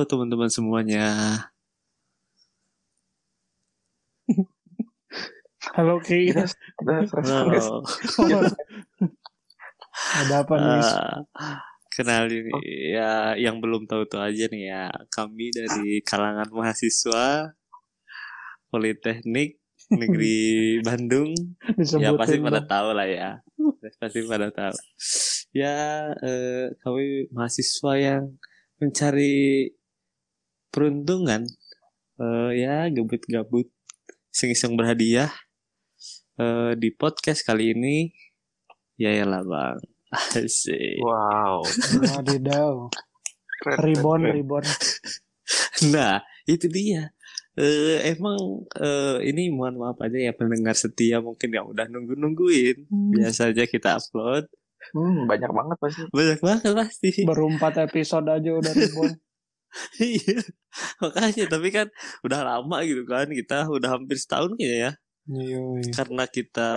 Halo teman-teman semuanya. Halo Ki. Udah Halo. Ada apa nih? Ah, kenalin nih, ya yang belum tahu tuh aja nih ya. Kami dari kalangan mahasiswa Politeknik Negeri Bandung. Ya pasti Disebutin pada tahu lah ya. Pasti pada tahu. Ya eh, kami mahasiswa yang mencari peruntungan. Eh, ya gabut-gabut, iseng-iseng berhadiah. Eh, di podcast kali ini, ya ya lah bang. Asik. Wow. Wadidaw. Ribon, ribon. Nah, itu dia. Eh, emang eh, ini mohon maaf aja ya pendengar setia mungkin yang udah nunggu-nungguin. Biasa aja kita upload. Hmm, banyak banget pasti. Banyak banget pasti. Baru empat episode aja udah ribon. Iya. Makanya tapi kan udah lama gitu kan. Kita udah hampir setahun kayaknya ya. Yoi. Karena kita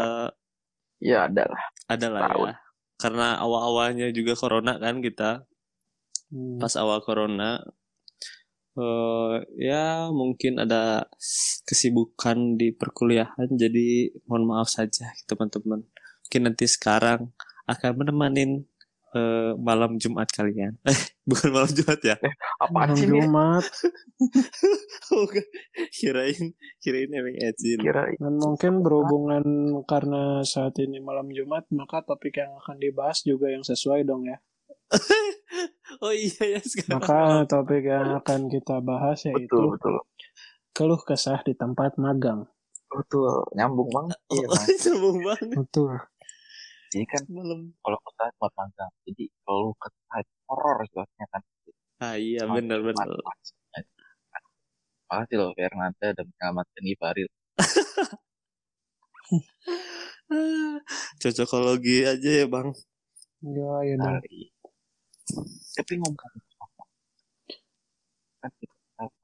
Ya ada lah. ada lah Setahun. ya. Karena awal-awalnya juga corona kan kita. Hmm. Pas awal corona eh ya mungkin ada kesibukan di perkuliahan jadi mohon maaf saja teman-teman. Mungkin nanti sekarang akan menemani eh, malam Jumat kalian. Eh, bukan malam Jumat ya. Apaan Malam sih nih? Jumat. Bukan. kirain kirain emang Ecin. Kira Dan mungkin berhubungan karena saat ini malam Jumat, maka topik yang akan dibahas juga yang sesuai dong ya. oh iya ya sekarang. Maka topik yang akan kita bahas betul yaitu betul keluh kesah di tempat magang. betul nyambung banget. Iya Oh, mas. sambung banget Betul. Jadi kan malam. kalau kita buat magang, jadi kalau kita horor situasinya kan. Ah iya benar benar. Makasih loh Fernanda dan menyelamatkan Ibaril. Cocokologi aja ya bang. Ya, ya dong. Tapi ngomong? Kan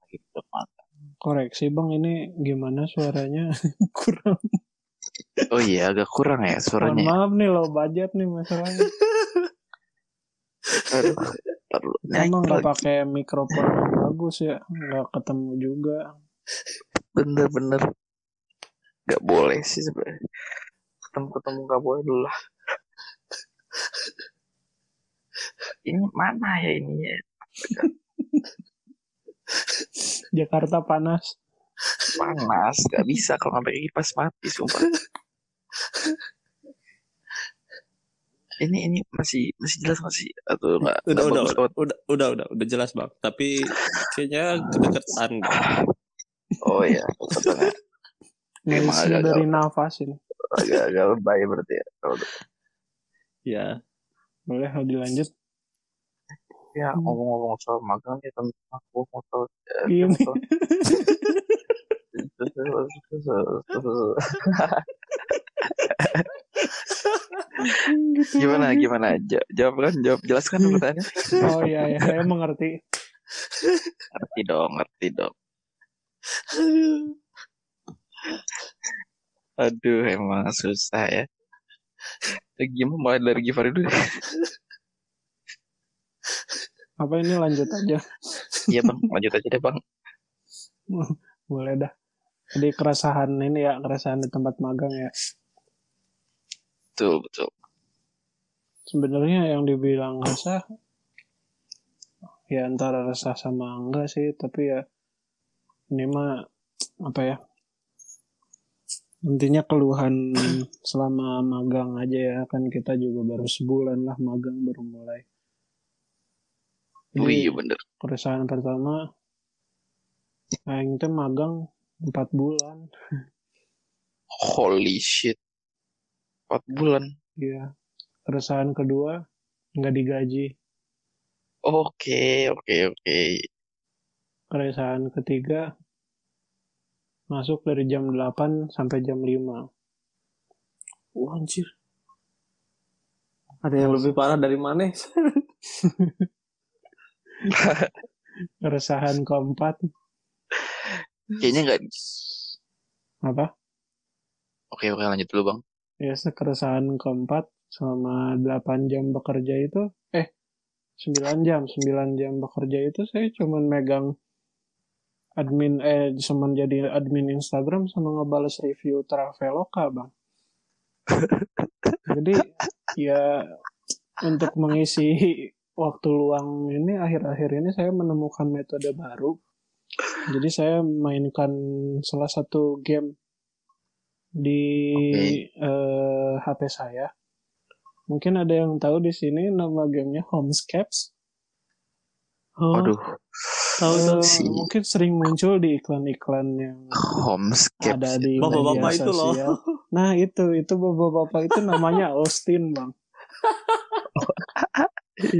kita lagi. Koreksi bang, ini gimana suaranya kurang. Oh iya agak kurang ya Mohon suaranya. maaf nih low budget nih masalahnya. Emang nggak pakai mikrofon yang bagus ya, nggak ketemu juga. bener-bener nggak boleh sih sebenarnya ketemu ketemu nggak boleh dulu lah ini mana ya ini ya Jakarta panas. panas nggak bisa kalau sampai kipas mati sumpah ini ini masih masih jelas masih atau enggak Udah udah udah, udah udah udah udah jelas bang. Tapi kayaknya kedekatan. oh iya katanya Emang Noise-nya agak- dari nafas ini. agak agak lebay berarti ya kalau Ya. Boleh kalau dilanjut. ya Hmm. ngomong-ngomong soal magang ya teman aku mau tahu ya, Ini. tahu- Gitu gimana lagi. gimana? Ja- jawab kan jawab. Jelaskan pertanyaannya. Oh iya ya, saya mengerti. ngerti dong ngerti dong. Aduh emang susah ya. Gimana? Mulai dari Givari dulu Apa ini lanjut aja? iya bang. Lanjut aja deh bang Boleh dah. Jadi keresahan ini ya, keresahan di tempat magang ya. betul betul Sebenarnya yang dibilang resah ya antara resah sama enggak sih, tapi ya ini mah apa ya? Intinya keluhan selama magang aja ya, kan kita juga baru sebulan lah magang baru mulai. Jadi, oh, iya bener keresahan pertama Aing teh magang 4 bulan. holy shit empat bulan Iya. Keresahan kedua nggak digaji. oke oke oke Keresahan ketiga masuk dari jam 8 sampai jam 5. Wah anjir. Ada yang lebih parah dari mana? Keresahan keempat kayaknya nggak apa? oke oke lanjut dulu bang Ya keresahan keempat selama 8 jam bekerja itu eh 9 jam 9 jam bekerja itu saya cuman megang admin eh cuman jadi admin Instagram sama ngebales review Traveloka bang jadi ya untuk mengisi waktu luang ini akhir-akhir ini saya menemukan metode baru jadi saya mainkan salah satu game di eh, HP saya mungkin ada yang tahu di sini nama gamenya Homescapes Oh, Waduh, tahu tahu. si mungkin sering muncul di iklan-iklan yang homescape. ada di Bapak-bapak media itu loh. sosial. Nah itu itu bapak-bapak itu namanya Austin bang.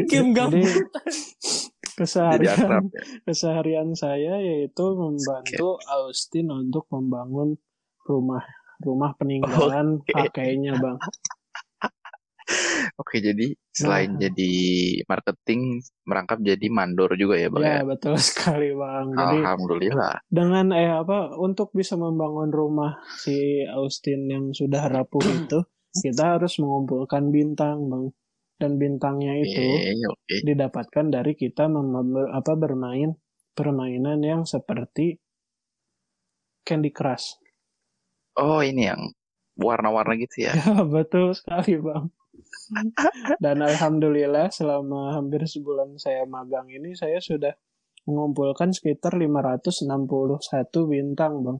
Game. Jadi keseharian akrab ya. keseharian saya yaitu membantu Austin untuk membangun rumah rumah peninggalan kakeknya bang. Oke, jadi selain Nah. jadi marketing, merangkap jadi mandor juga ya, Bang Ya ya? betul sekali bang. Jadi Alhamdulillah. dengan eh apa untuk bisa membangun rumah si Austin yang sudah rapuh itu kita harus mengumpulkan bintang bang dan bintangnya itu Oke, oke. didapatkan dari kita mem- apa bermain permainan yang seperti Candy Crush Oh, ini yang warna-warna gitu ya? ya betul sekali bang dan alhamdulillah selama hampir sebulan saya magang ini saya sudah mengumpulkan sekitar 561 bintang bang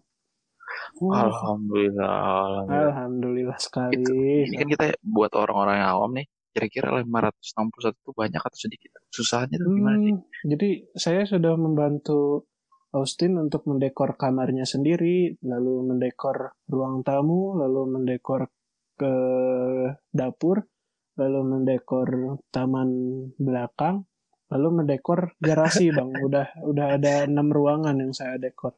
Wah, Alhamdulillah. Alhamdulillah. Alhamdulillah sekali. Ini kan kita buat orang-orang yang awam nih, kira-kira 561 itu banyak atau sedikit? Susahnya tuh gimana sih? Hmm, jadi saya sudah membantu Austin untuk mendekor kamarnya sendiri, lalu mendekor ruang tamu, lalu mendekor ke dapur, lalu mendekor taman belakang, lalu mendekor garasi bang. Udah udah ada enam ruangan yang saya dekor.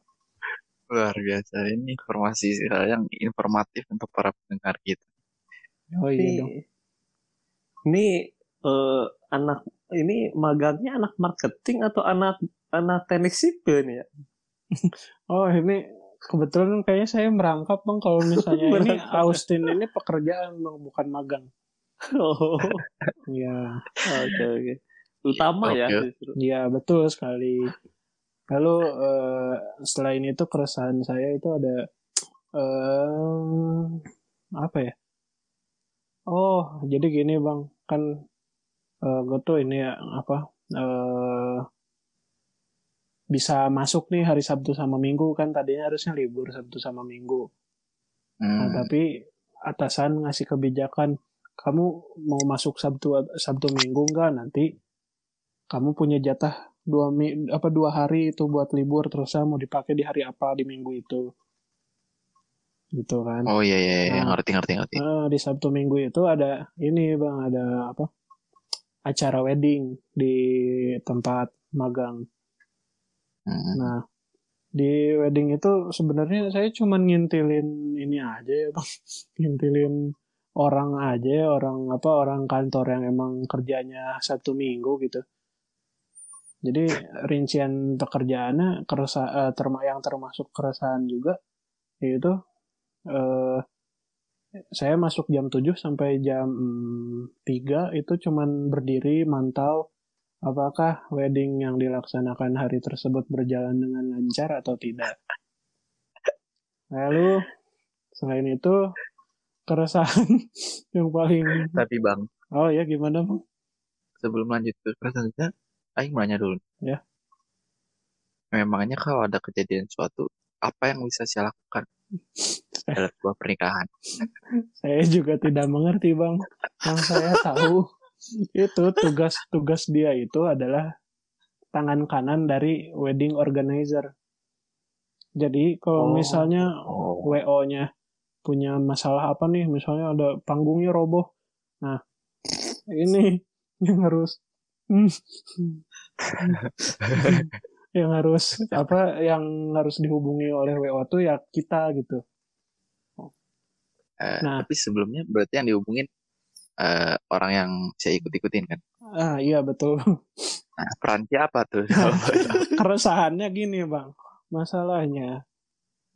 Luar biasa. Ini informasi yang informatif untuk para pendengar kita. Oh iya dong. Ini, eh, anak ini magangnya anak marketing atau anak anak teknik sipil nih ya? Oh ini kebetulan kayaknya saya merangkap bang kalau misalnya ini. Austin ini pekerjaan bang bukan magang. Oh, Ya, oke oke. Utama ya justru. ya betul sekali. Lalu eh, selain itu keresahan saya itu ada eh apa ya? Oh jadi gini bang kan eh gue tuh ini ya apa eh bisa masuk nih hari Sabtu sama Minggu kan tadinya harusnya libur Sabtu sama Minggu. Nah, Hmm. tapi atasan ngasih kebijakan kamu mau masuk Sabtu Sabtu Minggu enggak nanti kamu punya jatah dua mi, apa dua hari itu buat libur terus mau dipakai di hari apa di minggu itu gitu kan Oh iya, iya, iya. Nah. ngerti, ngerti, ngerti. Nah, di Sabtu Minggu itu ada ini bang ada apa acara wedding di tempat magang Hmm. Nah, di wedding itu sebenarnya saya cuma ngintilin ini aja ya, Bang. Ngintilin orang aja, orang apa orang kantor yang emang kerjanya Sabtu Minggu gitu. Jadi rincian pekerjaannya kerasa eh, terma yang termasuk keresahan juga yaitu eh saya masuk jam 7 sampai jam mm, 3 itu cuman berdiri mantau apakah wedding yang dilaksanakan hari tersebut berjalan dengan lancar atau tidak. Lalu selain itu keresahan yang paling Tapi Bang, oh ya gimana bang? sebelum lanjut ke pertanyaan, Aing nanya dulu. Ya. Memangnya kalau ada kejadian suatu, apa yang bisa saya lakukan dalam sebuah pernikahan? Saya juga tidak mengerti bang. Yang saya tahu itu tugas-tugas dia itu adalah tangan kanan dari wedding organizer. Jadi kalau Oh. misalnya Oh, WO-nya punya masalah apa nih, misalnya ada panggungnya roboh. Nah, ini yang harus yang harus apa yang harus dihubungi oleh WO tuh ya kita gitu. eh, Nah. tapi sebelumnya berarti yang dihubungin eh, orang yang saya ikut-ikutin kan? Ah iya betul. Nah, peran siapa tuh? Keresahannya gini bang, masalahnya.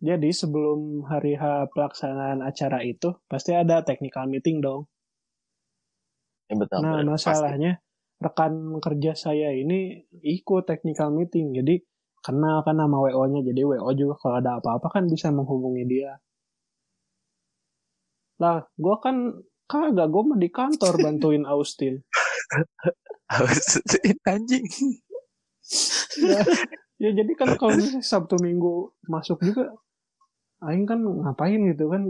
Jadi sebelum hari H pelaksanaan acara itu pasti ada technical meeting dong. Ya, betul, Nah betul. Pasti. masalahnya rekan kerja saya ini ikut technical meeting. Jadi kenal kan nama WO nya jadi WO juga kalau ada apa-apa kan bisa menghubungi dia. Lah gue kan kagak gue mah di kantor bantuin Austin. Harus anjing. ya, ya jadi kan kalau misalnya Sabtu Minggu masuk juga Aing kan ngapain gitu kan?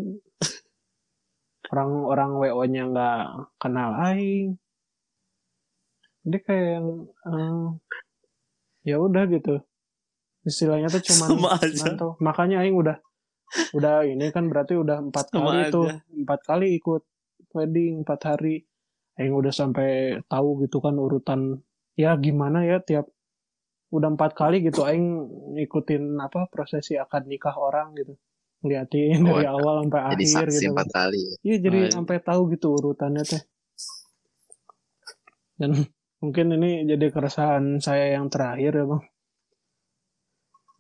Orang-orang WO nya nggak kenal Aing jadi kayak yang eh, ya udah gitu istilahnya tuh cuman Sama aja. mantau. makanya Aing udah udah ini kan berarti udah empat Sama kali tuh aja. empat kali ikut wedding empat hari Aing udah sampai tahu gitu kan urutan ya gimana ya tiap udah empat kali gitu Aing ngikutin apa prosesi akad nikah orang gitu ngeliatin Oh, dari awal sampai Jadi akhir gitu empat kali ya. Iya jadi Oh, iya. sampai tahu gitu urutannya teh. Dan mungkin ini jadi keresahan saya yang terakhir ya bang.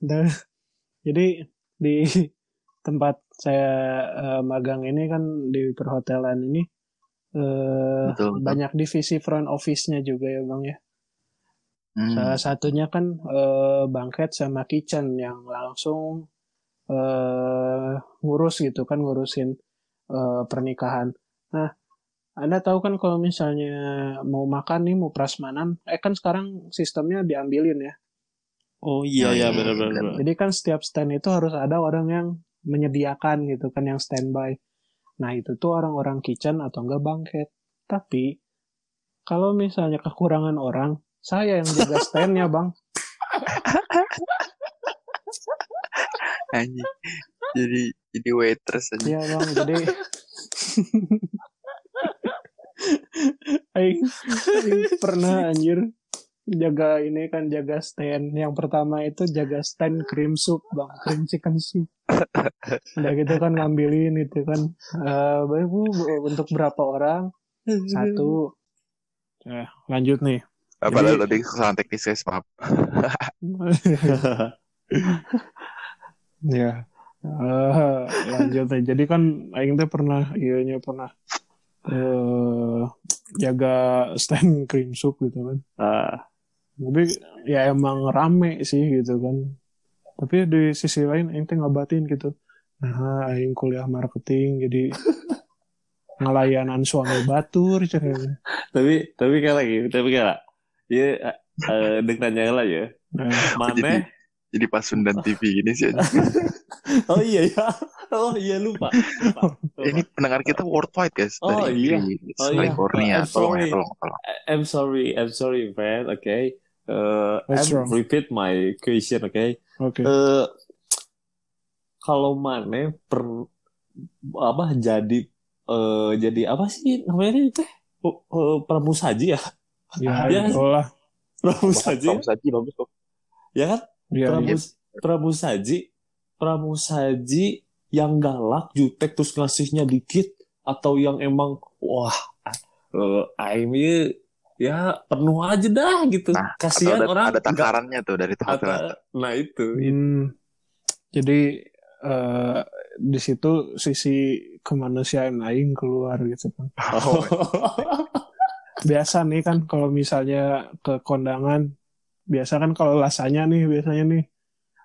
Dan jadi di tempat saya eh, magang ini kan di perhotelan ini eh, Betul, betul. banyak divisi front office-nya juga ya bang ya. Hmm. Salah satunya kan eh, banquet sama kitchen yang langsung eh, ngurus gitu kan ngurusin eh, pernikahan. Nah, Anda tahu kan kalau misalnya mau makan nih mau prasmanan, eh kan sekarang sistemnya diambilin ya. Oh iya Oh, iya iya, benar-benar. benar. Jadi kan setiap stand itu harus ada orang yang menyediakan gitu kan yang standby. Nah, itu tuh orang-orang kitchen atau enggak banquet. Tapi kalau misalnya kekurangan orang, saya yang jaga standnya bang. Anjing. Jadi jadi waitress aja. Iya bang, jadi Aing, Aing pernah anjir jaga ini kan jaga stand. Yang pertama itu jaga stand cream soup bang, cream chicken soup. Udah gitu kan ngambilin itu kan. Eh baik bu untuk berapa orang? Satu. Eh, lanjut nih. Apalagi tadi kesalahan teknis guys, maaf. Ya. Eh, lanjut nih. Jadi kan Aing teh pernah, iya pernah eh jaga stand cream soup gitu kan. Ah, Tapi ya emang rame sih gitu kan. Tapi di sisi lain Aing teh ngabatin gitu. Nah, Aing kuliah marketing jadi ngelayanan suami batur cenah. tapi tapi kayak lagi, tapi kayak ya eh dengan lah ya. Nah, Mana? Jadi pas Sundan TV gini sih. Oh iya ya. Oh iya lupa. lupa. Ini pendengar kita worldwide guys. Oh, Dari iya. Inggris, Oh, iya. I'm ya, sorry. tolong, tolong. I'm sorry, I'm sorry, friend. Okay. Uh, What's I'm wrong? repeat my question. Okay. Oke. Eh, kalau mana per apa jadi eh jadi apa sih namanya ini teh Oh, eh, pramusaji ya Ya, ya. itulah. pramusaji Kamu saja bagus kok. ya kan Ya, Pramus pramusaji pramusaji yang galak jutek terus ngasihnya dikit atau yang emang wah eh Aim ya, ya penuh aja dah gitu Nah, kasihan ada, orang ada takarannya tuh dari tempat ada- nah itu Hmm, jadi eh, di situ sisi kemanusiaan aing keluar gitu kan. Oh, Biasa nih kan kalau misalnya ke kondangan, biasa kan kalau lasanya nih biasanya nih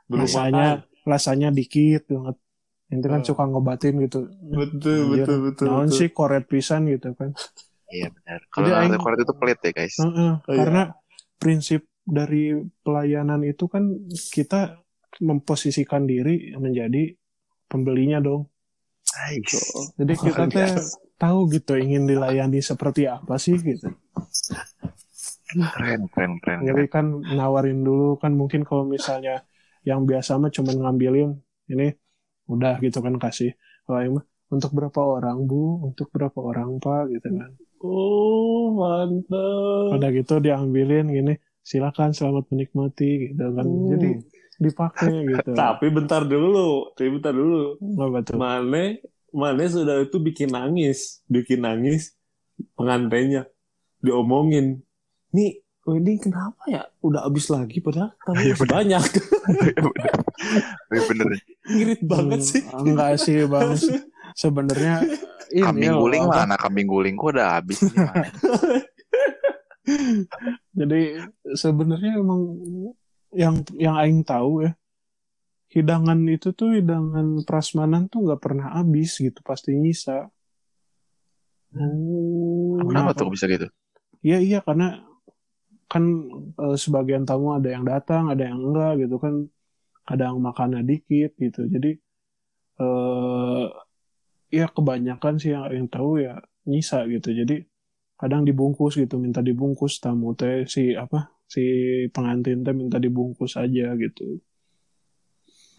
belum lasanya makan. lasanya dikit banget. Itu kan Hmm. suka ngobatin gitu. betul Anjir, betul betul, Naon betul. sih koret pisan gitu kan. iya benar. Kalau Jadi koret itu pelit ya guys. Heeh, Oh, iya. karena prinsip dari pelayanan itu kan kita memposisikan diri menjadi pembelinya dong. Nice. Jadi kita Luar teh biasa. tahu gitu ingin dilayani seperti apa sih gitu. Keren, keren, keren. Jadi kan nawarin dulu kan mungkin kalau misalnya yang biasa mah cuman ngambilin ini udah gitu kan kasih. Mah, untuk berapa orang bu? Untuk berapa orang pak? Gitu kan. oh mantap Udah gitu diambilin gini. Silakan selamat menikmati gitu kan. Hmm. Jadi dipakai gitu. tapi bentar dulu tapi bentar dulu Apa tuh? Mane Mane sudah itu bikin nangis bikin nangis pengantinnya diomongin nih wedding kenapa ya udah habis lagi padahal Iya, masih banyak Iya, bener. ngirit banget Hmm, sih Enggak sih bang. Sebenarnya ini Kambing guling apa, mana kambing gulingku udah habis. Jadi sebenarnya emang yang yang aing tahu ya hidangan itu tuh hidangan prasmanan tuh nggak pernah habis gitu pasti nyisa. Oh. Kenapa tuh bisa gitu? Iya iya karena kan eh, sebagian tamu ada yang datang ada yang enggak gitu kan. Kadang makannya dikit gitu. Jadi eh ya kebanyakan sih yang yang tahu ya nyisa gitu. Jadi kadang dibungkus gitu minta dibungkus tamu teh si apa si pengantin teh minta dibungkus aja gitu.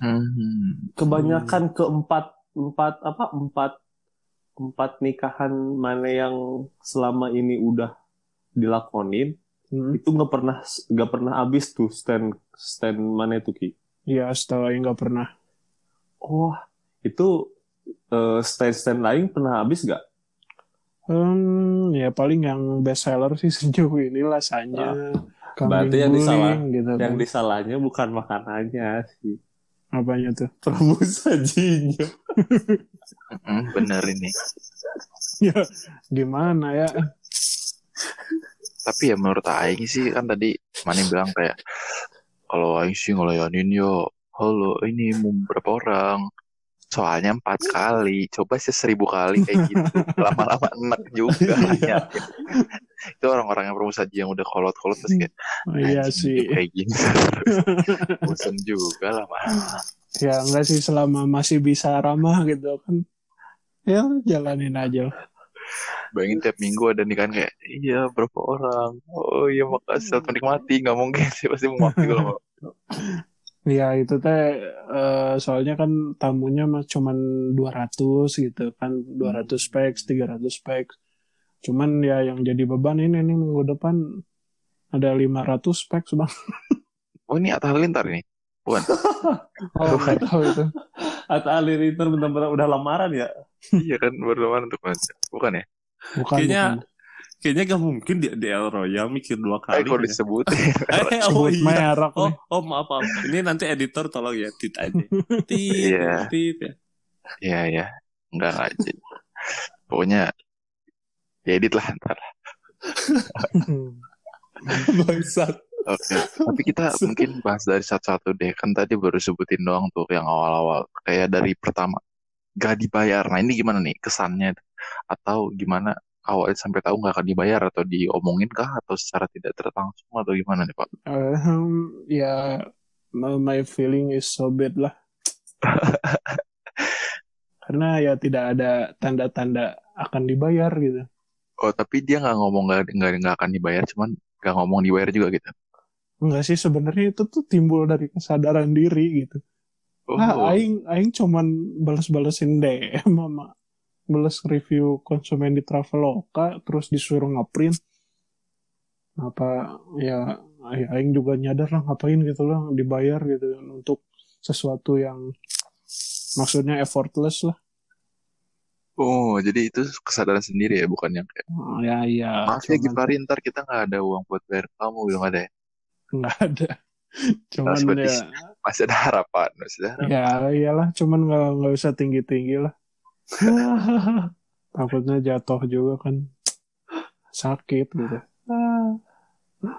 Hmm. Kebanyakan keempat empat apa empat empat nikahan mana yang selama ini udah dilakonin Hmm. itu nggak pernah nggak pernah habis tuh stand stand mana itu ki? Ya setelah yang nggak pernah. Oh itu eh, stand stand lain pernah habis nggak? Hmm, ya paling yang best seller sih sejauh ini lasanya kambing Berarti yang disalah- guling gitu yang kan. disalahnya bukan makanannya sih. Apanya tuh? Pramu sajinya. Bener ini. ya gimana ya Tapi ya menurut Aing sih kan tadi Mani bilang kayak kalau Aing sih ngelayanin yo, halo ini mau berapa orang? Soalnya empat kali, coba sih seribu kali kayak gitu, lama-lama enak juga. ya. Itu orang-orang yang permusaji yang udah kolot-kolot terus kayak Oh, iya "Anjing, sih kayak gini. Bosen juga lama. ya enggak sih selama masih bisa ramah gitu kan ya jalanin aja. Bayangin tiap minggu ada nikahan kayak, iya berapa orang? Oh iya makasih, selamat menikmati. Nggak mungkin sih, pasti mau mati kalau ya itu teh eh, soalnya kan tamunya mah cuman 200 gitu kan 200 packs 300 packs cuman ya yang jadi beban ini nih minggu depan ada 500 packs bang Oh ini Atta Halilintar ini? Bukan? oh nggak tahu itu atau Ali Ritter benar-benar udah lamaran ya iya kan baru lama untuk Bukan ya? bukan Kayaknya- bukan. kayaknya gak mungkin di, di El Royal mikir dua Eh kali kok ya. disebut? Eh, oh iya merek Oh, oh maaf, maaf. Ini nanti editor tolong ya, tit aja. Tit, Iya. tit ya. Iya ya. Enggak enggak. Jadi, Pokoknya ya edit lah ntar. Bangsat. Oke. Tapi kita mungkin bahas dari satu-satu deh. Kan tadi baru sebutin doang tuh yang awal-awal. Kayak dari pertama gak dibayar. Nah ini gimana nih kesannya? Atau gimana awalnya sampai tahu nggak akan dibayar atau diomongin kah atau secara tidak terlangsung atau gimana nih Pak? Ehm, ya my my feeling is so bad lah karena ya tidak ada tanda-tanda akan dibayar gitu Oh tapi dia nggak ngomong nggak nggak nggak akan dibayar, cuman nggak ngomong dibayar juga gitu. Enggak sih sebenarnya itu tuh timbul dari kesadaran diri gitu. Oh, ah aing aing cuman balas-balesin DM sama balas review konsumen di Traveloka terus disuruh ngeprint. Apa ya ya aing juga nyadar lah ngapain gitu lah dibayar gitu untuk sesuatu yang maksudnya effortless lah. Oh, jadi itu kesadaran sendiri ya, bukan yang kayak Oh, ya iya maaf ya Gifari ntar kita nggak ada uang buat bayar kamu belum ada ya. Nggak ada cuman ya Masih ada harapan, masih ada harapan. ya iyalah cuman nggak nggak usah tinggi tinggi lah takutnya jatuh juga kan sakit gitu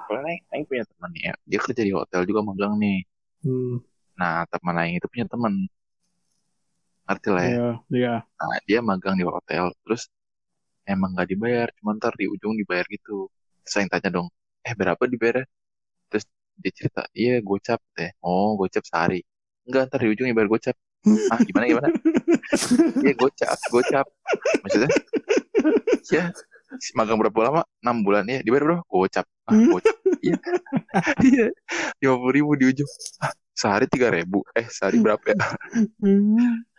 Soalnya Aing, punya teman ya, dia kerja di hotel juga magang nih. hmm, Nah teman Aing itu punya teman, ngerti lah ya. ya ya Nah dia magang di hotel, terus emang nggak dibayar, cuma ntar di ujung dibayar gitu. Terus Aing tanya dong, eh berapa dibayar? Dia cerita, iya gocap teh. Oh gocap sehari. Enggak, ntar di ujung dibayar gocap. Ah gimana gimana? Iya gocap, gocap. Maksudnya? Ya, magang berapa lama? 6 bulan ya. Dibayar berapa? Gocap. Ah, gocap. Iya. Iya. 50 ribu di ujung. Ah, sehari 3 ribu. Eh, sehari berapa ya?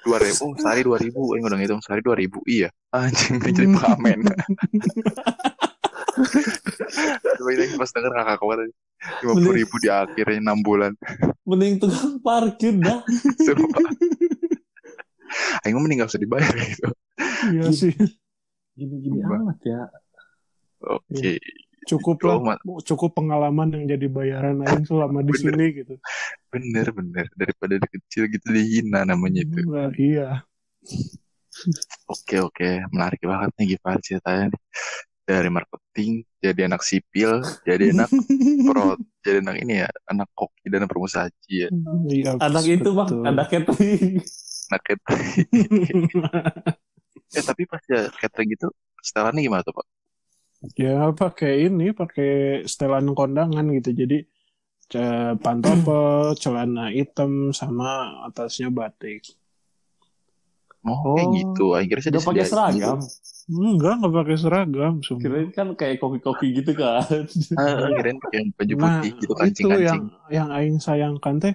2 ribu. Sehari 2 ribu. Aing udah ngitung sehari 2 ribu. Iya. Anjing, jadi pengamen. Coba ini pas denger kakak banget. 50 ribu di akhirnya 6 bulan. Mending tukang parkir dah. Sumpah. Aing mending gak usah dibayar gitu. iya sih Gini-gini amat ya. Oke. cukup Oh, lah cukup pengalaman yang jadi bayaran aing selama di Bener. sini gitu Bener, bener. Daripada dari kecil gitu dihina namanya itu. Nah, iya Oke, oke. Menarik banget nih Gipar ceritanya. Dari marketing jadi anak sipil jadi anak pro jadi anak ini ya anak koki dan permusaji ya. Iya, Anak itu bang, anak catering. anak catering. Eh tapi pas ya catering gitu setelannya gimana tuh pak? Ya pakai ini pakai setelan kondangan gitu. Jadi ce- pantopel celana hitam sama atasnya batik oh, kayak Oh, gitu akhirnya saya pakai seragam. enggak nggak pakai seragam sumpah. Kirain kan kayak kopi-kopi gitu kan. ah kirain pakai baju nah putih gitu itu kancing kancing yang yang aing sayangkan teh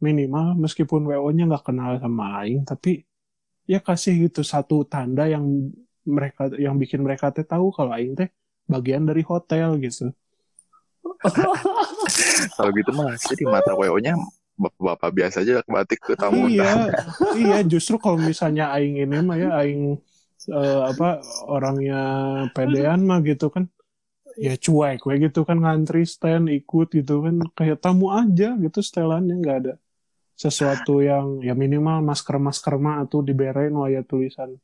minimal meskipun wo nya nggak kenal sama aing tapi ya kasih gitu satu tanda yang mereka yang bikin mereka teh tahu kalau aing teh bagian dari hotel gitu kalau gitu mah jadi mata wo nya bapak-bapak biasa aja batik ke tamu iya iya justru kalau misalnya aing ini mah ya aing eh, apa orangnya pedean mah gitu kan ya cuek we gitu kan ngantri stand ikut gitu kan kayak tamu aja gitu setelannya nggak ada sesuatu yang ya minimal masker masker mah tuh diberein waya tulisan.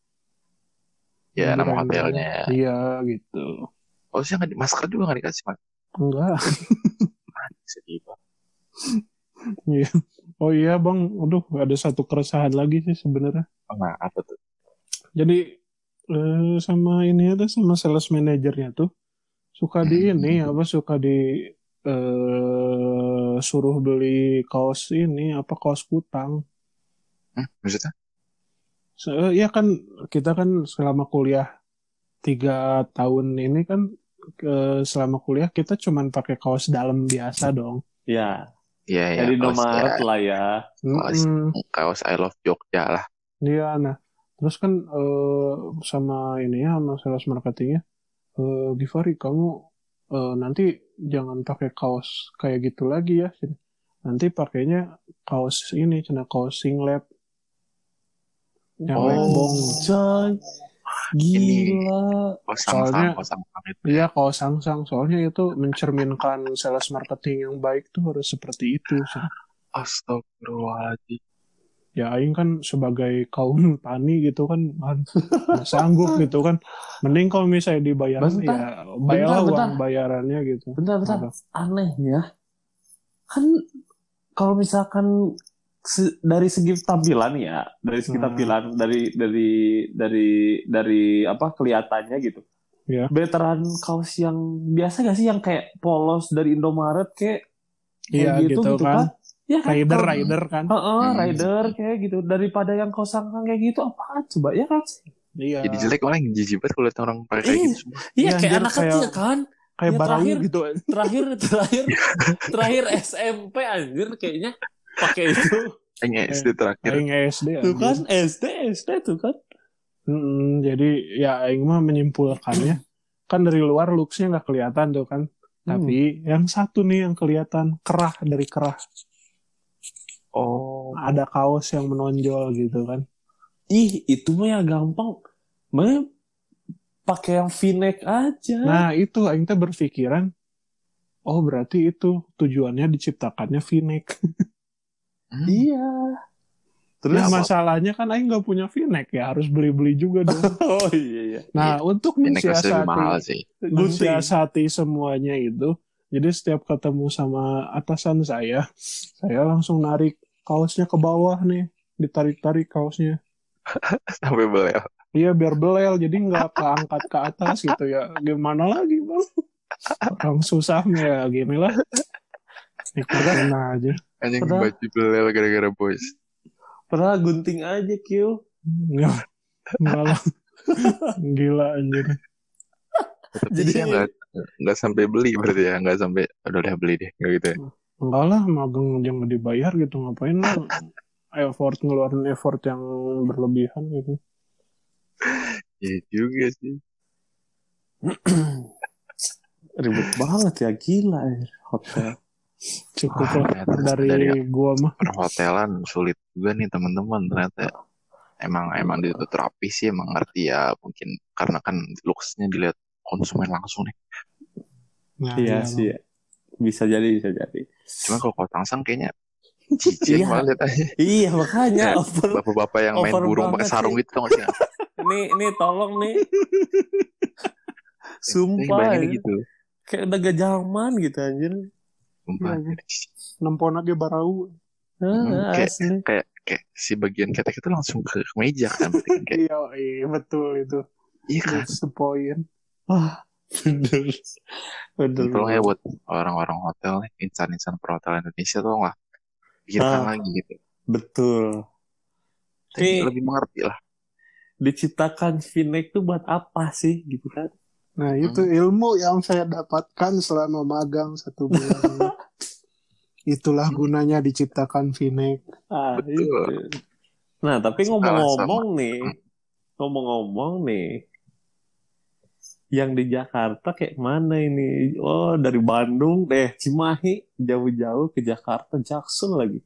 Ya nama hotelnya. Iya gitu. Oh sih masker juga nggak dikasih mas? Enggak sedih Iya. oh iya bang. Aduh ada satu keresahan lagi sih sebenarnya. Nah apa tuh? Jadi eh, sama ini ada sama sales manajernya tuh. Suka di ini apa suka di eh, suruh beli kaos ini apa kaos kutang. hmm, maksudnya? Se- ya kan kita kan selama kuliah tiga tahun ini kan eh, selama kuliah kita cuman pakai kaos dalam biasa dong. ya, Iya ya jadi Indomaret ya, lah ya. Kaos. Mm-mm. kaos I love Jogja lah Iya, nah terus kan eh, sama ini ya sama sales marketingnya, eh Givari kamu eh, nanti jangan pakai kaos kayak gitu lagi ya, nanti pakainya kaos ini, cina kaos singlet yang Oh. lebong. Gila. Soalnya- sang sang itu Iya kaos sangsang, soalnya itu mencerminkan sales marketing yang baik tuh harus seperti itu. Astagfirullahaladzim Ya Aing kan sebagai kaum tani gitu kan, kan nggak sanggup gitu kan. Mending kalau misalnya dibayar Bentar, ya bayarlah bentar, uang bayarannya gitu. Bentar, bentar. Apa? Anehnya, kan kalau misalkan se- dari segi tampilan ya, dari segi Hmm. tampilan, dari dari dari dari apa kelihatannya gitu. Ya. Veteran kaos yang biasa gak sih yang kayak polos dari Indomaret kayak Iya kayak gitu, kan. Ya kan? Rider Kalau- rider kan. Heeh, Hmm. rider kayak gitu daripada yang kosong kayak gitu apaan coba ya kan Iya. jadi jelek orang jijik banget kalau lihat orang pakai kayak Iya. gitu iya Iya, kayak anak kayak- kecil kan Kayak Ya, terakhir- gitu. terakhir terakhir terakhir SMP anjir kayaknya pakai itu kayaknya SD terakhir Aing SD. tuh kan SD SD tuh kan Mm-mm, jadi ya Aing mah menyimpulkannya kan dari luar looksnya nggak kelihatan tuh kan. Tapi yang satu nih yang kelihatan kerah dari kerah. oh Ada kaos yang menonjol gitu kan. ih itu mah ya gampang mah pakai yang v-neck aja Nah itu Aing teh berpikiran, oh berarti itu tujuannya diciptakannya V-neck. Hmm. iya Terus terus masalahnya kan Aing nggak punya V-neck ya harus beli-beli juga dong. oh iya iya Nah untuk lebih mahal mensiasati, mensiasati semuanya itu, jadi setiap ketemu sama atasan saya, saya langsung narik kaosnya ke bawah nih, ditarik-tarik kaosnya. sampai belel Iya biar belel, jadi nggak keangkat ke atas gitu ya. Gimana lagi bang? Orang susah ya gini lah. Ikutan aja. Anjing Padahal- baju belel gara-gara boys pernah gunting aja Q Nggak, nggak lah. Gila anjir. Jadi- saya nggak nggak sampai beli berarti ya nggak sampai udah udah beli deh nggak gitu ya Enggak lah, magang yang dibayar gitu. Ngapain lah effort, ngeluarin effort yang berlebihan gitu. ya juga sih ribet banget ya gila ya hotel Cukup Wah, lah ternyata dari, dari- gua mah. perhotelan sulit juga nih teman-teman ternyata emang emang di terapi sih emang ngerti ya mungkin karena kan looksnya dilihat konsumen langsung nih Nah, iya sih ya. bisa jadi bisa jadi cuma kalau kau tangsang kayaknya cicin Iya. lihat aja iya makanya Ya, bapak-bapak yang main burung pakai banget sarung sih. gitu tau gak sih nih nih tolong nih Sumpah bayanginnya ya. gitu. Kayak udah gak zaman gitu anjir. Sumpah. Iya, Nempon aja barau. Ah, Hmm, kayak- asli. Kayak kayak si bagian ketek itu langsung ke meja kan. Kayak, Iya, iya betul itu. iya kan. That's the point. Wah, bener. Bener. Tolong ya buat orang-orang hotel nih, insan-insan perhotelan Indonesia tolong lah. Pikirkan Ah. lagi gitu. Betul. Tapi- lebih mengerti lah. Diciptakan Vinek tuh buat apa sih gitu kan? Nah, itu ilmu yang saya dapatkan selama magang satu bulan. Itulah gunanya diciptakan Vinek. Ah, Betul. itu. Nah, tapi ngomong-ngomong nih, ngomong-ngomong nih, yang di Jakarta kayak mana ini? Oh, dari Bandung deh, Cimahi, jauh-jauh ke Jakarta, Jackson lagi.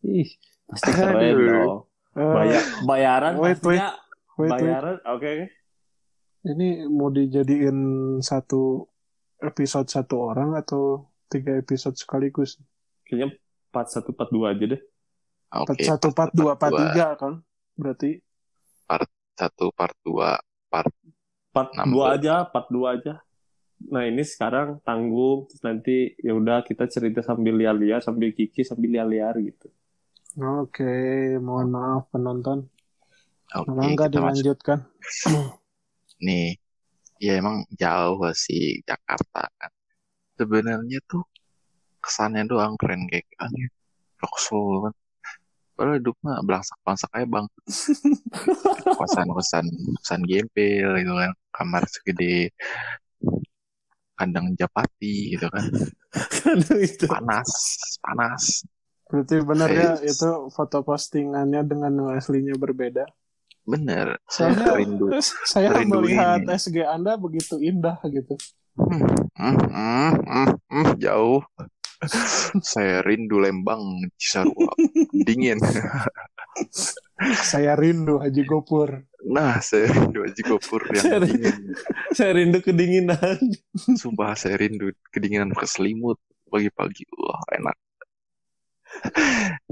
Ih, pasti keren Aduh. dong. Bayar, bayaran wait, pastinya, wait, wait. bayaran, oke. Ini mau dijadiin satu episode satu orang atau tiga episode sekaligus? Kayaknya 4142 aja deh. Oke. Part satu, part dua, part tiga kan? Berarti Satu, part dua, part Part. 2 aja, part 2 aja. Nah, ini sekarang tanggung terus nanti ya udah kita cerita sambil liar-liar, sambil kiki, sambil liar-liar gitu. Oke, mohon maaf penonton. Oke, Mangga kita masuk dilanjutkan. nih. Ya emang jauh sih Jakarta kan. Sebenarnya tuh kesannya doang keren kayak aneh. Rocksoul kan. Padahal hidup mah belangsak-belangsak aja bang. Kosan-kosan kosan gempel gitu kan. Kamar segede kandang japati gitu kan. Aduh, itu. Panas, panas. Berarti benar ya itu foto postingannya dengan yang aslinya berbeda. Bener. Soalnya Rindu. saya rindu melihat ini. SG Anda begitu indah gitu. Hmm, hmm, hmm, hmm, hmm, jauh. Saya rindu Lembang, Cisarua, dingin. Saya rindu Haji Gopur. Nah, saya rindu Haji Gopur Saya yang rindu. dingin. Saya rindu kedinginan. Sumpah saya rindu kedinginan pakai selimut pagi-pagi. Wah, enak.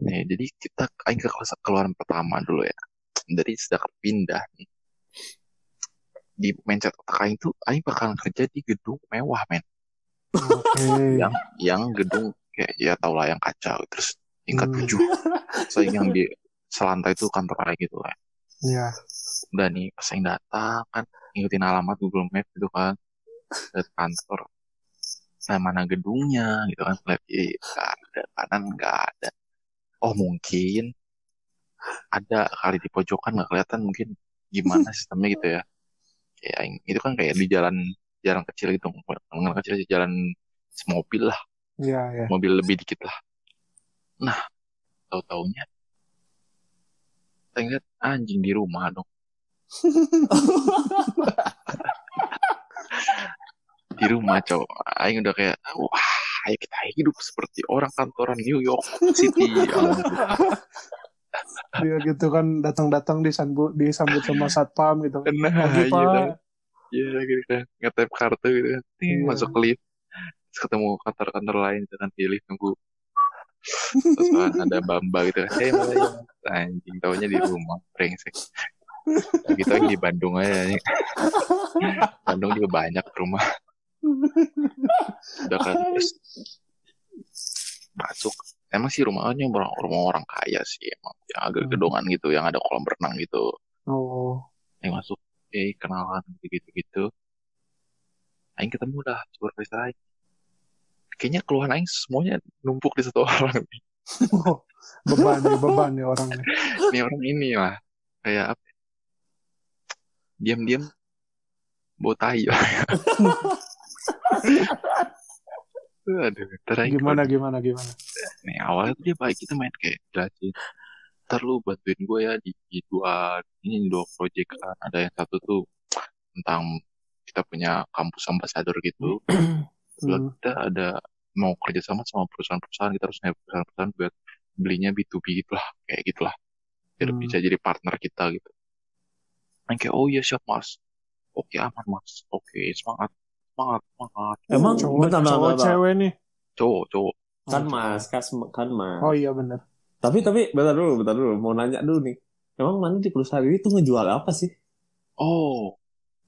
Nih, jadi kita aing ke kelas- keluaran pertama dulu ya. Dari sejak pindah nih. Di mindset otak aing tuh aing bakalan kerja di gedung mewah, men. Oke. yang yang gedung kayak ya tau lah yang kaca terus tingkat Hmm. tujuh saya yang di selantai itu kantor aja gitu lah Ya. udah nih pas yang datang kan ngikutin alamat Google Map gitu kan ke kantor nah mana gedungnya gitu kan lihat ada kanan nggak ada oh mungkin ada kali di pojokan nggak kelihatan mungkin gimana sistemnya gitu ya yang- itu kan kayak di jalan jalan kecil gitu jalan kecil jalan semobil lah Ya, ya. mobil lebih dikit lah. Nah, tahu-taunya saya ngeliat anjing di rumah dong. di rumah cowok. Aing udah kayak, wah, ayo kita hidup seperti orang kantoran New York City. Ya. Dia gitu kan datang-datang disambut disambut sama satpam gitu. Nah, Pagi, iya kan. Pak. Iya gitu kan. Ngetep kartu gitu kan. Iya. Masuk ke lift. Terus ketemu kantor-kantor lain gitu kan di lift nunggu. Terus kan ada Bamba gitu kan. Hey. Anjing taunya di rumah. Brengsek. Gitu aja di Bandung aja. nih. Bandung juga banyak rumah. Udah kan terus masuk. Emang sih rumahnya orang rumah orang kaya sih emang yang agak Hmm. gedongan gitu, yang ada kolam renang gitu. Oh. Yang masuk, eh kenalan gitu gitu. Aing ketemu dah supervisor Aing. Kayaknya keluhan Aing semuanya numpuk di satu orang. beban nih, beban nih orangnya. Ini orang ini lah. Kayak apa? ya? Diam-diam bau tai. Aduh, Aing Gimana gimana gimana? nih awalnya tuh dia baik kita main kayak jelasin ntar lu bantuin gue ya di, di dua ini dua project kan. Ada yang satu tuh tentang kita punya kampus ambasador gitu. Lalu Hmm. kita ada mau kerjasama sama perusahaan-perusahaan kita harus nyari perusahaan-perusahaan buat belinya B2B gitu lah kayak gitulah. Biar Hmm. bisa jadi partner kita gitu. Yang kayak oh iya siap mas. Oke aman mas. Oke semangat semangat semangat Emang Cowok, bentar, bentar, cowok bentar. cewek nih. cowok cowok Kan mas, kan, kan mas. Oh iya benar. Tapi tapi bentar dulu, bentar dulu. Mau nanya dulu nih. Emang mana di perusahaan ini tuh ngejual apa sih? Oh,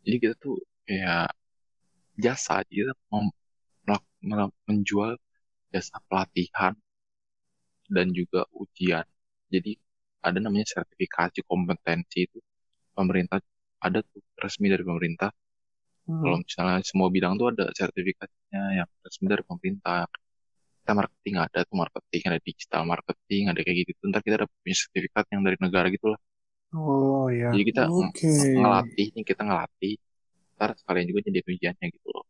jadi kita tuh kayak jasa mel- menjual jasa pelatihan dan juga ujian jadi ada namanya sertifikasi kompetensi itu pemerintah ada tuh resmi dari pemerintah Hmm. kalau misalnya semua bidang tuh ada sertifikatnya yang resmi dari pemerintah kita marketing ada tuh marketing ada digital marketing ada kayak gitu ntar kita ada punya sertifikat yang dari negara gitu lah Oh ya. jadi kita Oke. ngelatih nih kita ngelatih ntar sekalian juga jadi ujiannya gitu loh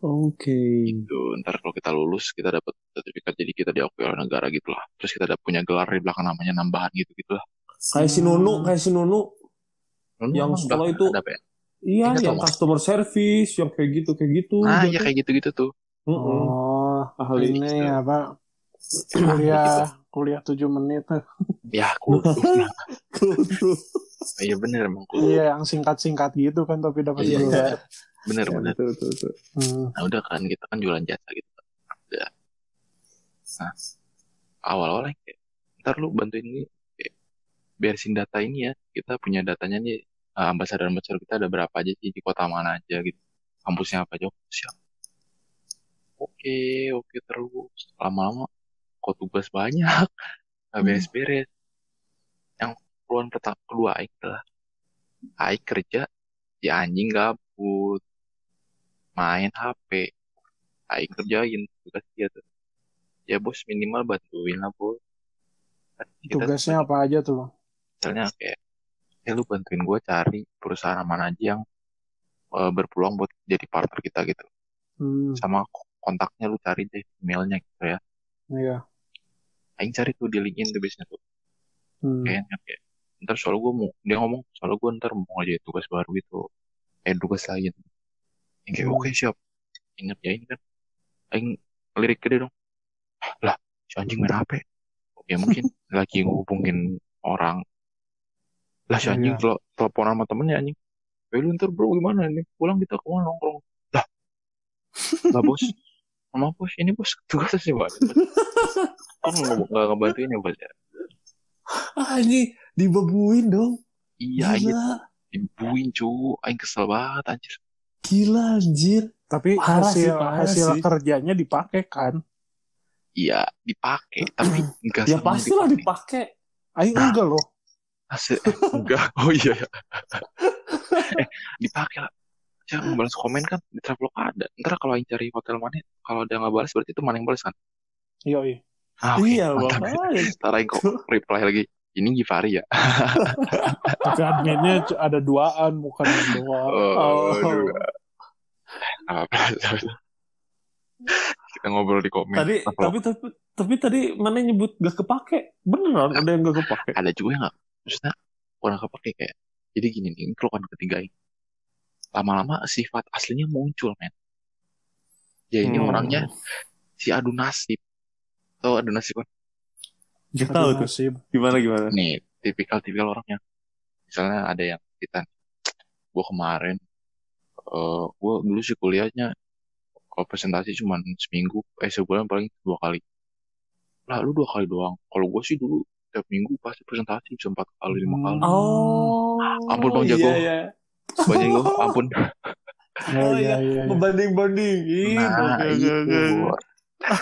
Oke. gitu ntar kalau kita lulus kita dapat sertifikat jadi kita diakui oleh negara gitu lah terus kita ada punya gelar di belakang namanya nambahan gitu gitu lah Kayak si Nunu, kayak si Nunu. Lalu Yang sekolah itu- ada apa ya? Iya, Ingat yang customer service, yang kayak gitu, kayak gitu. nah Dia ya tuh. kayak gitu gitu tuh Mm-mm. Oh, Ahli. ini Gitu. apa? Kuliah kuliah tujuh menit. ya kudu Kudu. iya bener emang kudu Iya, yang singkat-singkat gitu kan tapi dapat Iya. gelar. bener Ya, bener betul, betul, betul. Hmm. nah udah kan kita kan jualan jasa gitu udah nah awal-awal kayak ntar lu bantuin ini kayak, beresin data ini ya kita punya datanya nih eh, ambasador-ambasador kita ada berapa aja sih? Di kota mana aja gitu. Kampusnya apa aja? Oh, siap oke oke terus. Lama-lama kok tugas banyak. Nggak beres-beres yang keluhan pertama kedua Aik adalah Aik kerja si anjing gabut. Main HP Aik kerjain tugas dia tuh. Ya bos minimal bantuin lah bos. Kan kita Tugasnya apa aja tuh, Bang? misalnya kayak ya lu bantuin gue cari perusahaan mana aja yang eh, berpeluang buat jadi partner kita gitu. Hmm, sama kontaknya lu cari deh emailnya gitu ya. Iya. Aing cari tuh di LinkedIn tuh biasanya tuh. Hmm. kayaknya kayak ntar soal gue mau dia ngomong soal gue ntar mau ngajarin tugas baru gitu. Eh tugas lain. Yang kayak Hmm. oke siap. Inget ya ini kan Aing lirik ke dia dong. Lah si anjing main HP ya mungkin lagi ngehubungin orang lah si anjing Iya. tel- teleponan sama temennya anjing eh lu ntar bro gimana ini pulang kita ke mana nongkrong lah lah bos sama bos ini bos tugasnya sih pak kok nggak nggak ngebantuin ya bos ya Ah, ini dibebuin dong. iya Gila. dibuin cu aing kesel banget anjir Gila, anjir. Tapi Parah sih, hasil parah hasil sih. kerjanya dipakai kan? iya dipakai tapi enggak Ya pastilah dipakai. dipakai. Aing Nah. enggak loh. Hasil eh, enggak. Oh iya ya eh dipakai lah. Jangan balas komen kan di travelog ada. Ntar kalau aing cari hotel mana kalau dia nggak balas berarti itu mana yang balas kan? Iya, iya. ah, oke. Iya, mantap. ntar aing kok reply lagi. Ini Givari ya? Tapi adminnya ada duaan bukan yang doang. oh, Oh. aduh. apa kita ngobrol di komen. Tadi, tapi, tapi, tapi tadi mana nyebut gak kepake? Beneran ada yang gak kepake? ada juga yang nggak maksudnya orang kepake kayak jadi gini nih ini keluhan ketiga ini lama-lama sifat aslinya muncul men ya ini Hmm. orangnya si adu nasib tau adu nasib kan Gak tahu tuh. nasib. Gimana, gimana? nih tipikal-tipikal orangnya misalnya ada yang kita gue kemarin eh gue dulu sih kuliahnya kalau presentasi cuma seminggu eh sebulan paling dua kali lah lu dua kali doang kalau gue sih dulu tiap minggu pasti presentasi bisa empat kali lima kali Oh. Ampun, Bang Jago. Iya, iya. banyak gue ampun Ya, Oh, iya, iya. iya. iya. Membanding-bandingin. nah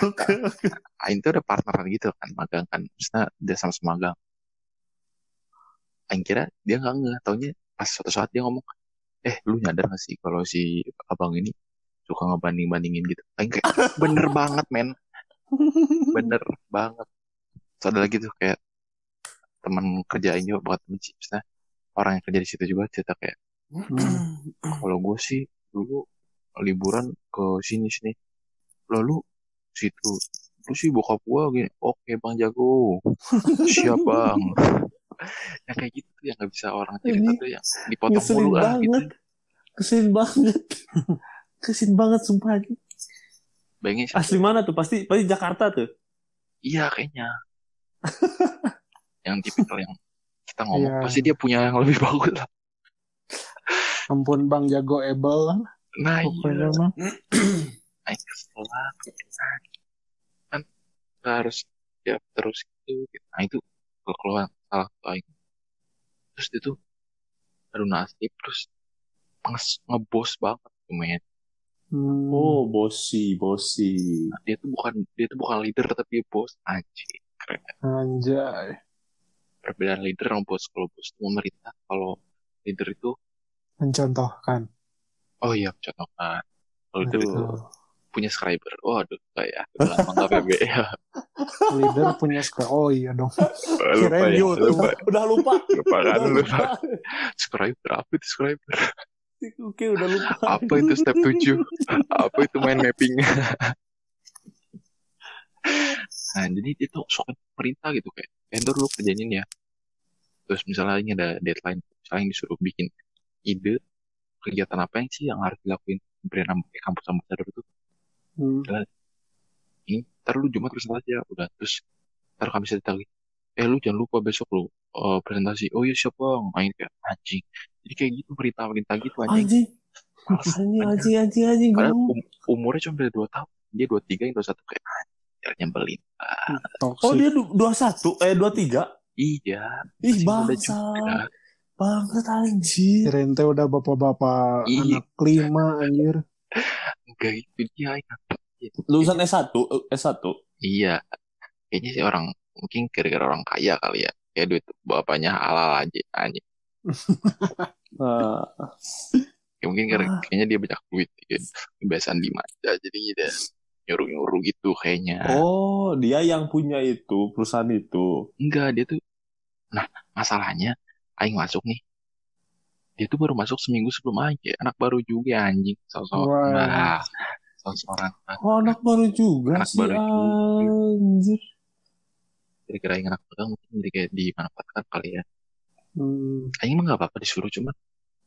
oke, itu. Aing tuh ada partner gitu kan magang kan maksudnya dia sama-sama magang Aing kira dia nggak nggak taunya pas suatu saat dia ngomong eh lu nyadar gak sih kalau si abang ini suka ngebanding-bandingin gitu Aing kayak bener banget men bener banget Terus ada lagi tuh kayak teman kerja Aing juga buat temen maksudnya orang yang kerja di situ juga cerita kayak Hmm. kalau gue sih dulu liburan ke sini sini lalu situ lu sih bokap gue gini oke bang jago siap bang yang kayak gitu tuh yang nggak bisa orang cerita Ini tuh yang dipotong mulu lah gitu. Keselin banget. Keselin banget sumpah. bayangin Asli mana tuh? Pasti pasti Jakarta tuh. iya kayaknya yang tipikal yang kita ngomong Iya. pasti dia punya yang lebih bagus lah Ampun Bang Jago Ebel. nah iya banget. kan harus ya terus gitu nah itu keluhan salah satu Aing terus itu aduh nasib terus nges ngebos banget tuh men Hmm. Oh, bosi, bosi. Nah, dia tuh bukan dia tuh bukan leader tapi bos anjing. Keren. Anjay. Perbedaan leader sama bos. Kalau bos itu memerintah, kalau leader itu Mencontohkan. oh iya contohkan. Kalau leader itu punya subscriber. Waduh, kayak udah lama nggak PB ya. Leader punya sekolah. Oh iya dong. lupa ya, YouTube. lupa. Udah lupa. Lupa kan, Udah lupa. Subscriber apa itu subscriber? Oke, udah lupa. Apa itu step 7? Apa itu main mapping? nah, jadi dia tuh sok perintah gitu kayak, vendor lu kerjain ya. Terus misalnya ini ada deadline, misalnya yang disuruh bikin ide kegiatan apa yang sih yang harus dilakuin brand ambassador kampus ambassador itu Hmm. ini ntar lu Jumat presentasi ya udah terus ntar Kamis ada lagi eh lu jangan lupa besok lu eh, presentasi oh iya siap bang main kayak anjing jadi kayak gitu perintah perintah gitu anjing Anjing. Anjing, anjing, anjing, anjing. Padahal um- umurnya cuma beda 2 tahun. Dia 23 yang 21 kayak anjir nyebelin. Oh, dia du- 21, eh 23. Iya. Ih, bangsa. Banget anjir. Kirain teh udah bapak-bapak Iya. anak lima anjir. Enggak itu dia ingat. Lulusan S1, eh, S1. Iya. Kayaknya sih orang mungkin gara-gara orang kaya kali ya. Kayak duit bapaknya halal aja anjing. Eh, Ya, mungkin gara- Ah. kayaknya dia banyak duit gitu. Kebiasaan dimanja jadi dia nyuruh-nyuruh gitu kayaknya. oh, dia yang punya itu, perusahaan itu. Enggak, dia tuh Nah, masalahnya aing masuk nih. Dia tuh baru masuk seminggu sebelum aja. Anak baru juga anjing. Sosok. Wah. Nah, sosok orang. Oh, anak baru juga Anak sih, baru juga. anjir. Kira-kira aing anak pegang mungkin kayak dimanfaatkan kali ya. Hmm. Aing mah gak apa-apa disuruh cuman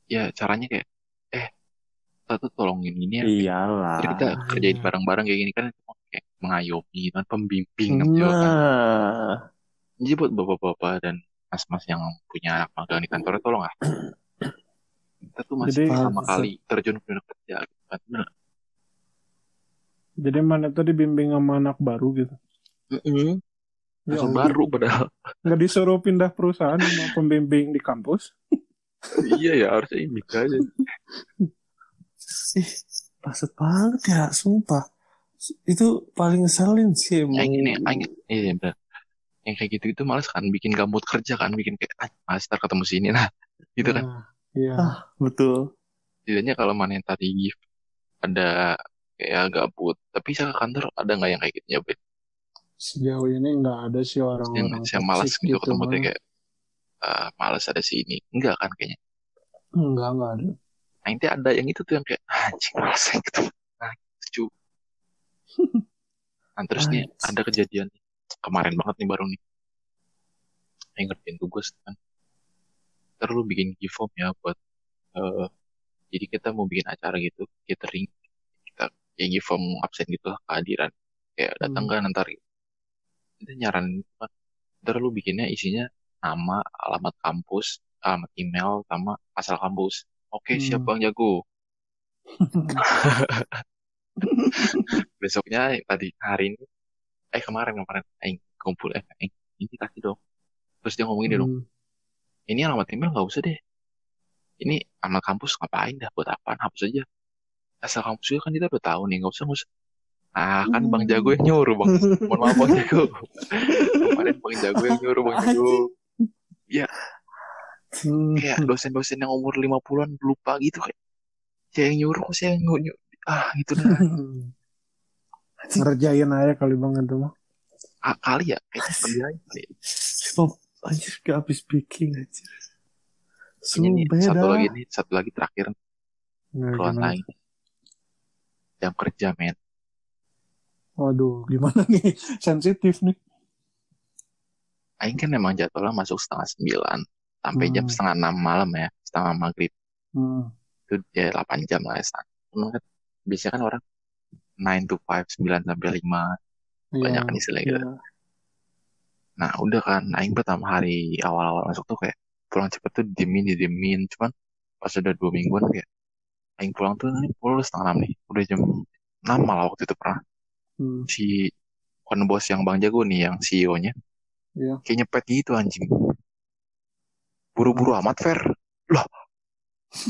ya caranya kayak eh kita tuh tolongin ini ya. Iyalah. Jadi kita kerjain bareng-bareng kayak gini kan kayak mengayomi kan pembimbing kan juga kan. Nah, Jadi buat bapak-bapak dan mas-mas yang punya anak magang di kantornya tolong ah. Kita tuh masih Jadi- pertama kali terjun ke dunia kerja gitu kan. Bener. Jadi mana tuh dibimbing sama anak baru gitu. Mm-mm. Ya Langsung Allah. baru padahal. Nggak disuruh pindah perusahaan sama pembimbing di kampus. iya ya harusnya ini aja. Ih, maksud banget ya, sumpah. Itu paling ngeselin sih emang. Yang ini, aing, iya bener. Yang kayak gitu itu males kan bikin gabut kerja kan bikin kayak ah males ntar ketemu sini nah gitu kan. Nah, Iya. Ah. Betul. Setidaknya kalau mana yang tadi gift ada kayak gabut tapi saya ke kantor ada nggak yang kayak gitu nyobain Sejauh ini nggak ada sih yang orang-orang saya malas gitu ketemu kayak ah malas ada sini enggak kan kayaknya Enggak, enggak ada. Nah ini ada yang itu tuh yang kayak "Ah, anjing malas yang gitu nah setuju nah terus nih ada kejadian kemarin banget nih baru nih. Yang ngerjain tugas kan. Ntar lu bikin form ya buat eh, jadi kita mau bikin acara gitu catering. Kita kayak gift form absen gitu lah kehadiran. Kayak datang Hmm. kan ntar itu nyaran ntar lu bikinnya isinya nama alamat kampus alamat email sama asal kampus oke siap Hmm. bang jago. Besoknya tadi hari ini eh kemarin kemarin aing kumpul eh aing ini kasih dong. Terus dia ngomong gini dong. Hmm. ini alamat email nggak usah deh. Ini alamat kampus ngapain dah? Buat apaan hapus aja. Asal kampus juga kan kita udah tahu nih nggak usah nggak usah. Ah kan bang jago yang nyuruh bang. Mohon maaf bang jago. Kemarin bang jago yang nyuruh bang jago Hmm. kayak dosen-dosen yang umur 50-an lupa gitu kayak. Saya yang nyuruh saya yang nyuruh? Ah gitu dah. Ngerjain aja kali bang itu mah. Ah, kali ya? Kayak kerjain kali ya. Sumpah, anjir gak habis speaking. Anjir. Ini nih, Sumpah satu lagi nih satu lagi terakhir. Nggak, keluhan lain jam kerja men. Waduh, gimana nih? Sensitif nih. Aing kan memang jadwalnya masuk setengah sembilan sampai jam Hmm. setengah enam malam ya setengah maghrib Hmm. itu ya 8 jam lah ya Cuman kan biasanya kan orang 9 to 5 9 sampai 5 Iya. banyak kan istilahnya gitu. iya. Nah udah kan Aing pertama hari awal-awal masuk tuh kayak pulang cepet tuh diemin diemin cuman pas udah dua mingguan kayak Aing pulang tuh ini pulang setengah enam nih udah jam 6 malah waktu itu pernah Hmm. si bukan bos yang Bang Jago nih yang CEO-nya Iya. kayak nyepet gitu anjing buru-buru amat Fer loh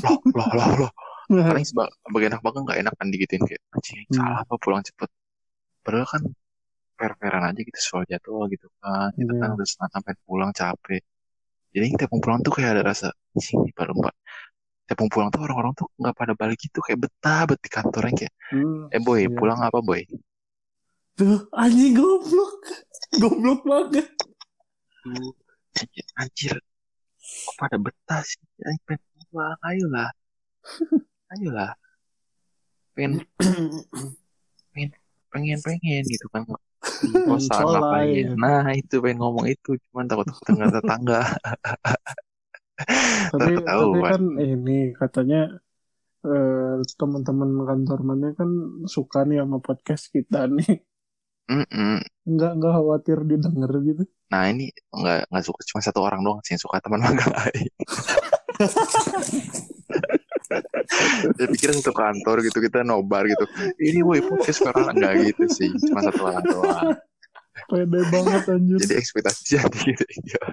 loh loh loh loh paling seba- bagian enak banget nggak enak kan digituin kayak anjing Hmm. salah apa pulang cepet padahal kan fair-fairan aja gitu soal jadwal gitu kan kita Iya. kan udah setengah sampai pulang capek jadi mau pulang tuh kayak ada rasa nih baru mbak tiap pulang tuh orang-orang tuh nggak pada balik gitu kayak betah bet di kantornya kayak Hmm, eh boy Iya. pulang apa boy Tuh, anjing goblok. Goblok banget. tuh anjir, pada betah sih? Ayo pengen pulang ayolah ayolah pengen pengen pengen gitu kan. Kosan Solai. ngapain? nah itu pengen ngomong itu. Cuman takut tetangga tetangga. Tapi tahu tapi kan. kan ini katanya eh, teman-teman kantor mana kan suka nih sama podcast kita nih Mm-mm. nggak nggak khawatir didengar gitu. Nah ini nggak nggak suka cuma satu orang doang sih yang suka teman magang lain. Saya pikir satu kantor gitu kita nobar gitu. Ini woi podcast sekarang. Enggak gitu sih cuma satu orang doang. Pede banget anjir. Jadi ekspektasi jadi gitu ya.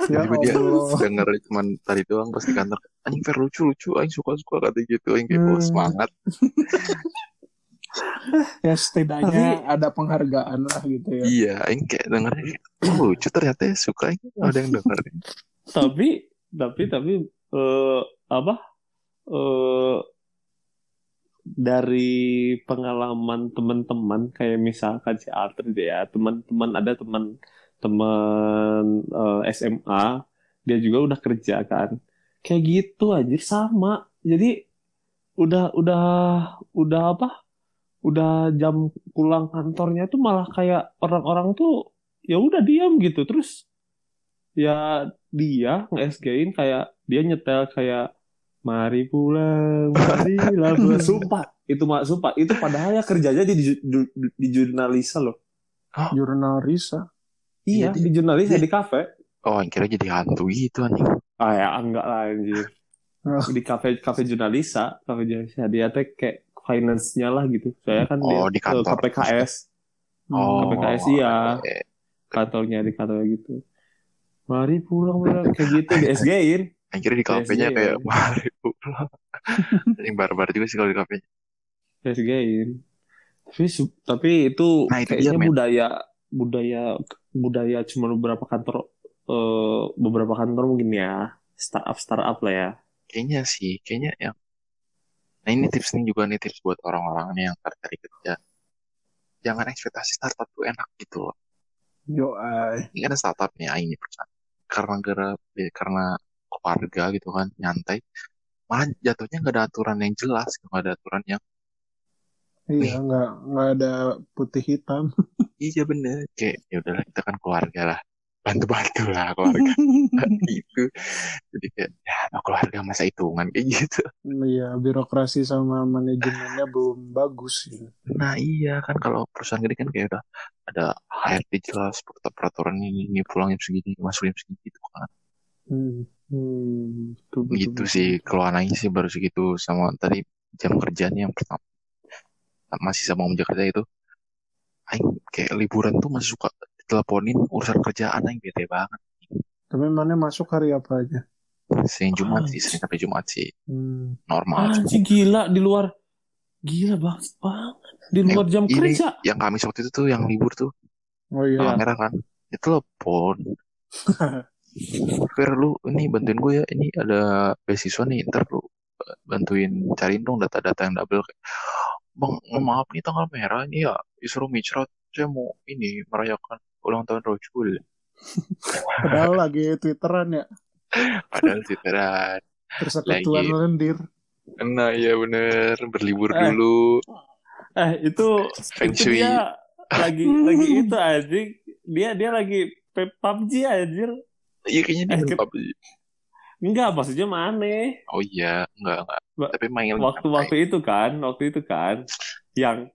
Tiba dia denger cuman tadi doang pas di kantor. Anjing fair lucu lucu. Anjing suka suka kata gitu. Anjing kayak Hmm. semangat ya setidaknya ada penghargaan lah gitu ya. Iya anjing kayak kayak, oh, lucu ternyata ya suka anjing ada yang denger tapi tapi tapi eh, apa eh dari pengalaman teman-teman kayak misalkan si Arthur deh ya teman-teman ada teman teman eh, SMA dia juga udah kerja kan. Kayak gitu aja sama. Jadi udah udah udah apa udah jam pulang kantornya tuh malah kayak orang-orang tuh ya udah diam gitu. Terus ya dia nge-SG-in kayak dia nyetel kayak mari pulang mari lah pulang." sumpah. Itu mah sumpah. Itu padahal ya kerjanya di, di, di, di jurnalisa loh. Jurnal Risa iya Iya, di jurnalisa di kafe. Oh kira jadi hantu gitu anjing. Ah ya enggak lah anjir. Oh. di kafe kafe jurnalisa kafe jurnalisa. Dia tuh kayak finance-nya lah gitu. Saya kan Oh, dia di kantor. KPKS oh KPKS iya. eh, kantornya di kantornya gitu. Mari pulang pulang kayak gitu di SG-in yang kira di kafenya kayak mari pulang. Anjing barbar juga sih kalau di kafenya SG-in tapi tapi itu Nah, itu kayaknya dia, budaya budaya budaya cuma beberapa kantor eh, beberapa kantor mungkin ya. Startup startup lah ya. Kayaknya sih kayaknya yang nah ini tips nih juga nih tips buat orang-orang nih yang cari kerja. Jangan ekspektasi startup tuh enak gitu loh. Yo ay. ini ada startup nih ah, ini perusahaan karena gara karena keluarga gitu kan nyantai malah jatuhnya nggak ada aturan yang jelas nggak ada aturan yang iya nggak nggak ada putih hitam. Iya bener. Kayak ya udahlah kita kan keluarga lah. Bantu-bantu lah keluarga. Gitu. Jadi kayak ya keluarga masa hitungan kayak gitu iya birokrasi sama manajemennya belum bagus gitu. nah iya kan kalau perusahaan gede kan kayak udah ada HRD jelas peraturan ini, ini pulang jam segini masuk jam segini gitu kan hmm. hmm, betul, betul, gitu betul. sih keluarannya sih baru segitu sama tadi jam kerjanya yang pertama masih sama om Jakarta itu Aing kayak liburan tuh masih suka teleponin urusan kerjaan Aing bete banget tapi mana masuk hari apa aja Senin Jumat sih. Senin sampai Jumat sih. Hmm. normal anjing gila di luar. Gila banget banget. Di luar jam ini kerja. yang Kamis waktu itu tuh yang libur tuh. Oh iya. Tanggal merah kan. Itu telepon Fir lu ini bantuin gue ya. Ini ada beasiswa nih ntar lu eh, bantuin cariin dong data-data yang double bang maaf nih tanggal merah ini ya disuruh microt. Saya mau ini merayakan ulang tahun Rojul padahal lagi twitteran ya padahal twitteran persekutuan Lagi. lendir. Nah iya bener. Berlibur Eh. dulu. Eh itu Feng itu Shui. dia lagi lagi itu anjing. Dia dia lagi PUBG anjir. Iya kayaknya dia Eh, ke- PUBG. enggak maksudnya mana? Oh iya. Enggak enggak. Ba- tapi main waktu waktu itu kan waktu itu kan yang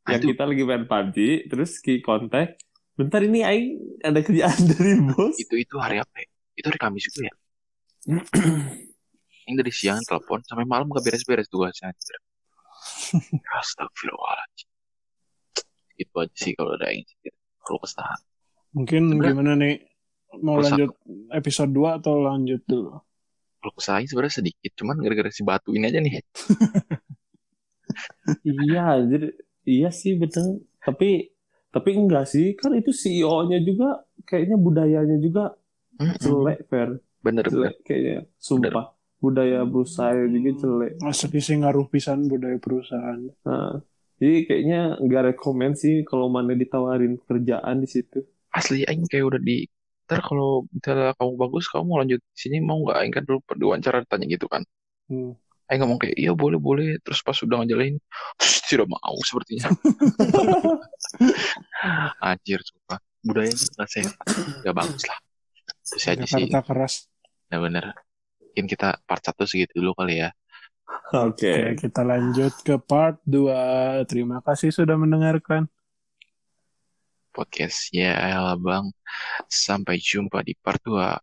Nah, yang kita lagi main PUBG terus ki kontak bentar ini aing ada kerjaan dari bos. Itu itu hari apa ya? Itu hari Kamis juga ya? Yang dari siang telepon sampai malam gak beres-beres tugasnya anjir. Astagfirullahaladzim. Itu aja sih kalau ada yang kalau kesah mungkin Sebenarnya- gimana nih? Mau lanjut episode 2 atau lanjut dulu? Kalau kesalahan sebenarnya sedikit cuman gara-gara si batu ini aja nih. Iya jadi iya sih betul. Tapi tapi enggak sih. Kan itu CEO-nya juga kayaknya budayanya juga Jelek fair bener bener jelek kayaknya. Sumpah. Budaya perusahaan juga jelek. Asli sih ngaruh pisan budaya perusahaan. Nah, jadi kayaknya nggak rekomend sih kalau mana ditawarin kerjaan di situ. Asli aing kayak udah di ntar kalau misalnya kamu bagus kamu mau lanjut di sini mau nggak? Aing kan dulu diwawancara ditanya gitu kan. Hmm. aing ngomong kayak iya boleh boleh. Terus pas udah ngejalanin tidak mau sepertinya. Anjir sumpah. Budayanya nggak sehat. Nggak bagus lah kita sih keras nah bener mungkin kita part satu segitu dulu kali ya Oke. Okay. Kita lanjut ke part dua. Terima kasih sudah mendengarkan. Podcastnya Ayala Bang. Sampai jumpa di part dua.